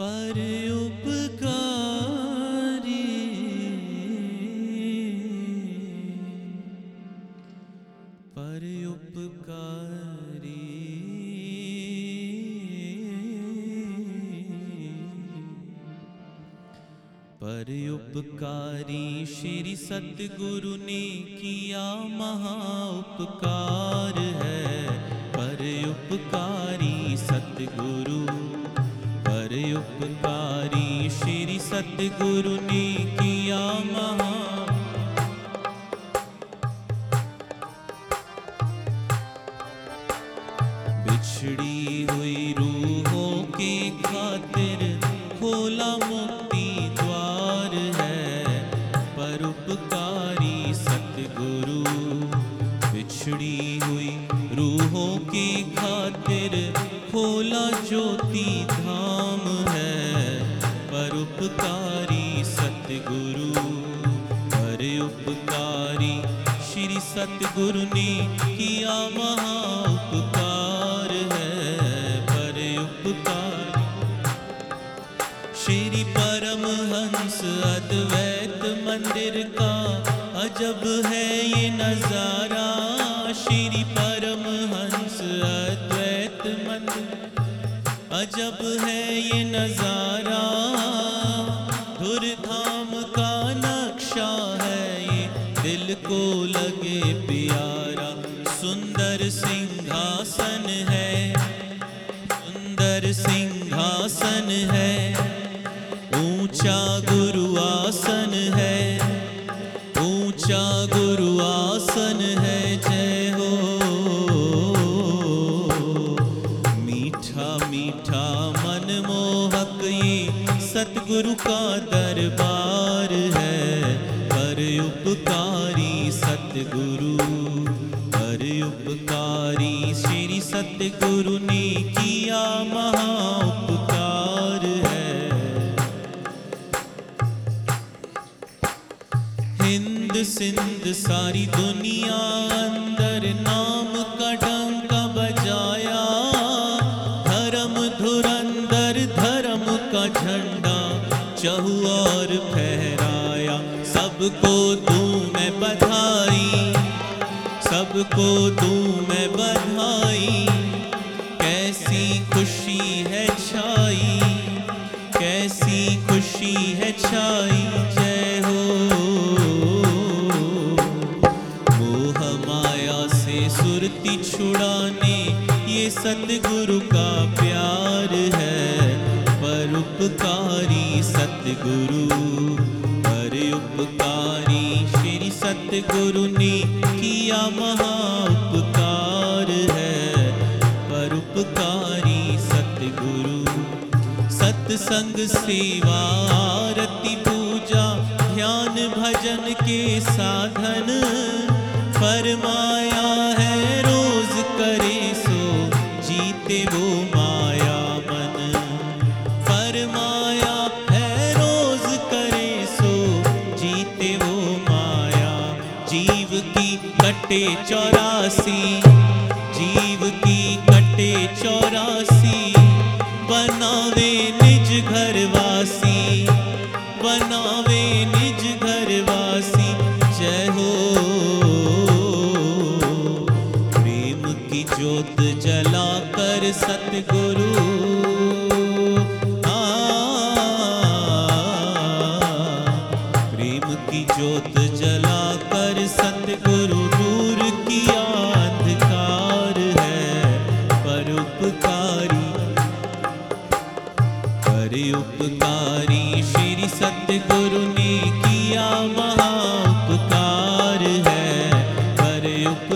पर उपकारी। पर उपकारी। पर उपकारी श्री सतगुरु ने किया महा उपकार है। पर उपकारी सतगुरु उपकारी श्री सतगुरु ने किया महा। बिछड़ी हुई रूहों के खातिर खोला मुक्ति द्वार है परोपकारी सतगुरु। बिछड़ी हुई रूहों के खातिर खोला ज्योति सतगुरु ने किया महा उपकार है, पर उपकार। श्री परमहंस अद्वैत मंदिर का अजब है ये नज़ारा। श्री परमहंस अद्वैत मंदिर अजब है ये नज़ारा। दिल को लगे प्यारा, सुंदर सिंहासन है। सुंदर सिंहासन है। ऊँचा गुरुआसन है। ऊँचा गुरुआसन है, जय हो। मीठा मीठा मनमोहक ये सतगुरु का दरबार। सतगुरु पर उपकारी श्री सतगुरु ने किया महा उपकार है। हिंद सिंध सारी दुनिया अंदर नाम का डंका बजाया, धर्म धुरंदर धर्म का झंडा, चहु और फहराया, सबको सबको दूँ मैं बधाई। कैसी खुशी है छाई। कैसी खुशी है छाई। जय हो। मोह माया से सुरती छुड़ाने, ये सतगुरु का प्यार है। परोपकारी सतगुरु उपकारी श्री सतगुरु ने किया महा परोपकारी सतगुरु। सत्संग सेवा आरती पूजा, ध्यान भजन के साधन। फरमाया है, रोज करे सो, जीते वो माया मन। फरमाया है, रोज करे सो, जीते वो माया। जीव की कटे चौरासी আসি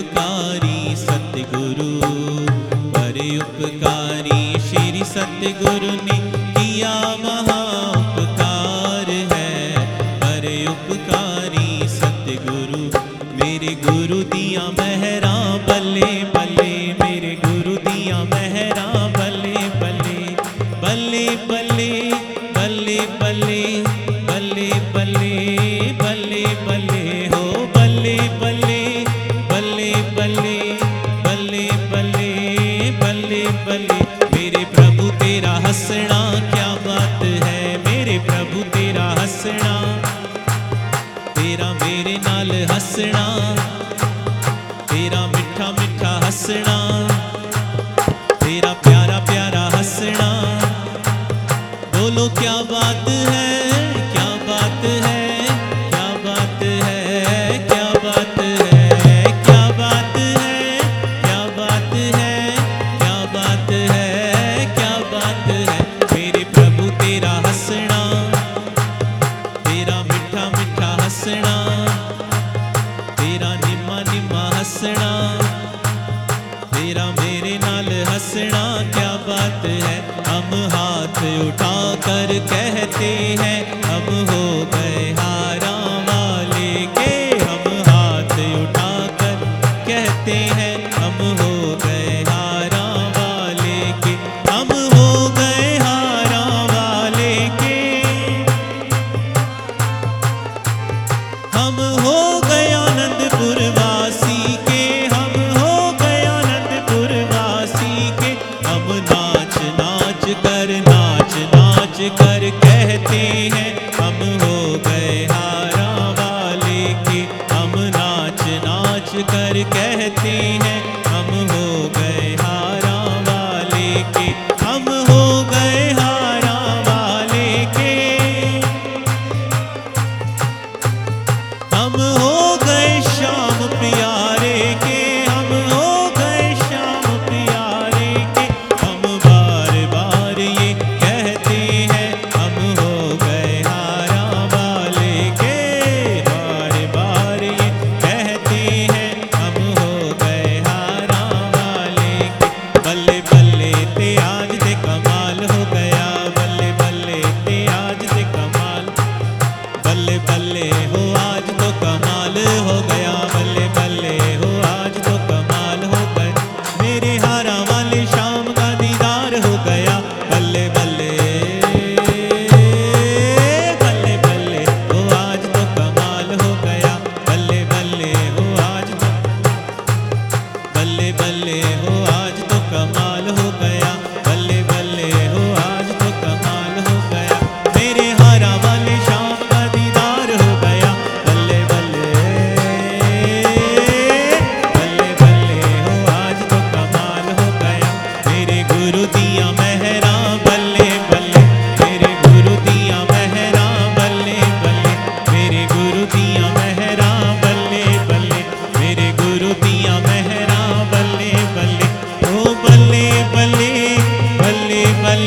उपकारी सतगुरु पर उपकारी श्री सतगुरु ने हाथ उठा कर कहते हैं कहती है हम हो गए हार।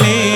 ಮೆಲ್ಲೆ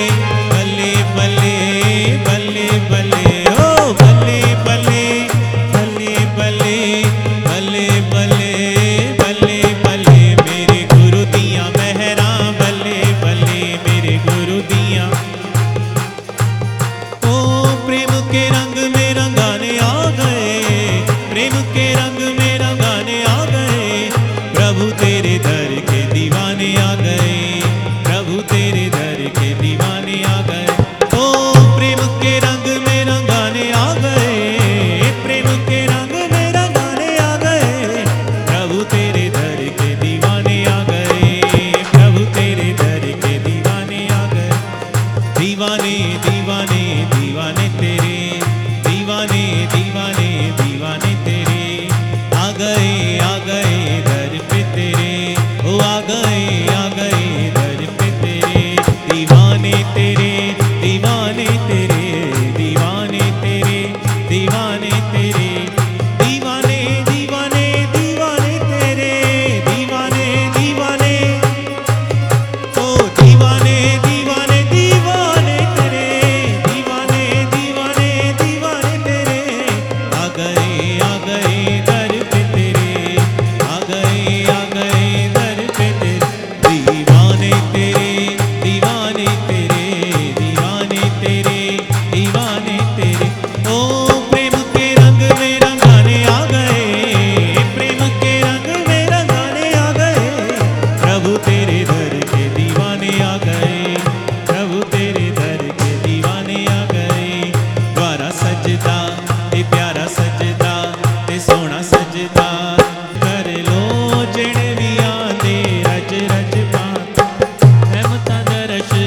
வானத்தே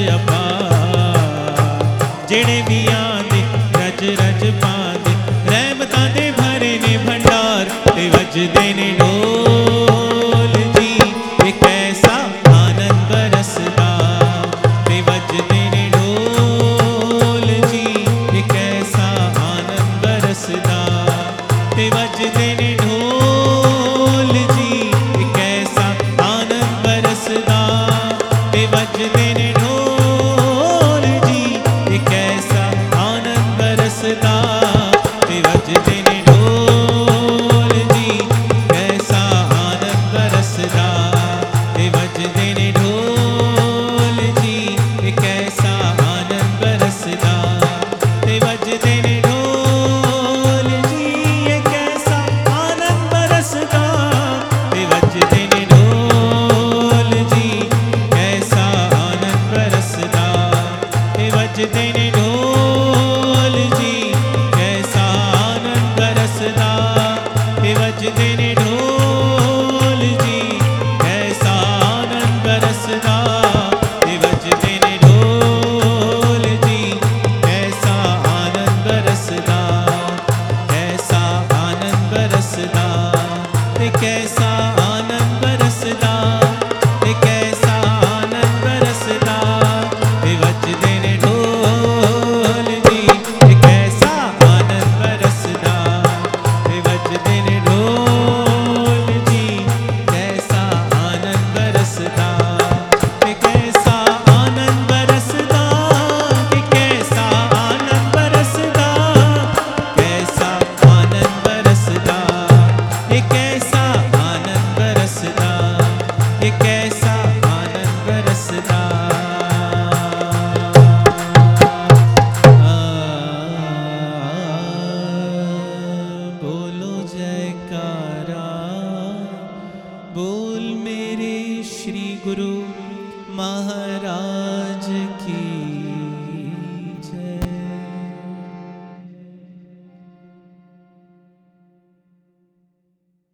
ಅಯ್ಯಪ್ಪ de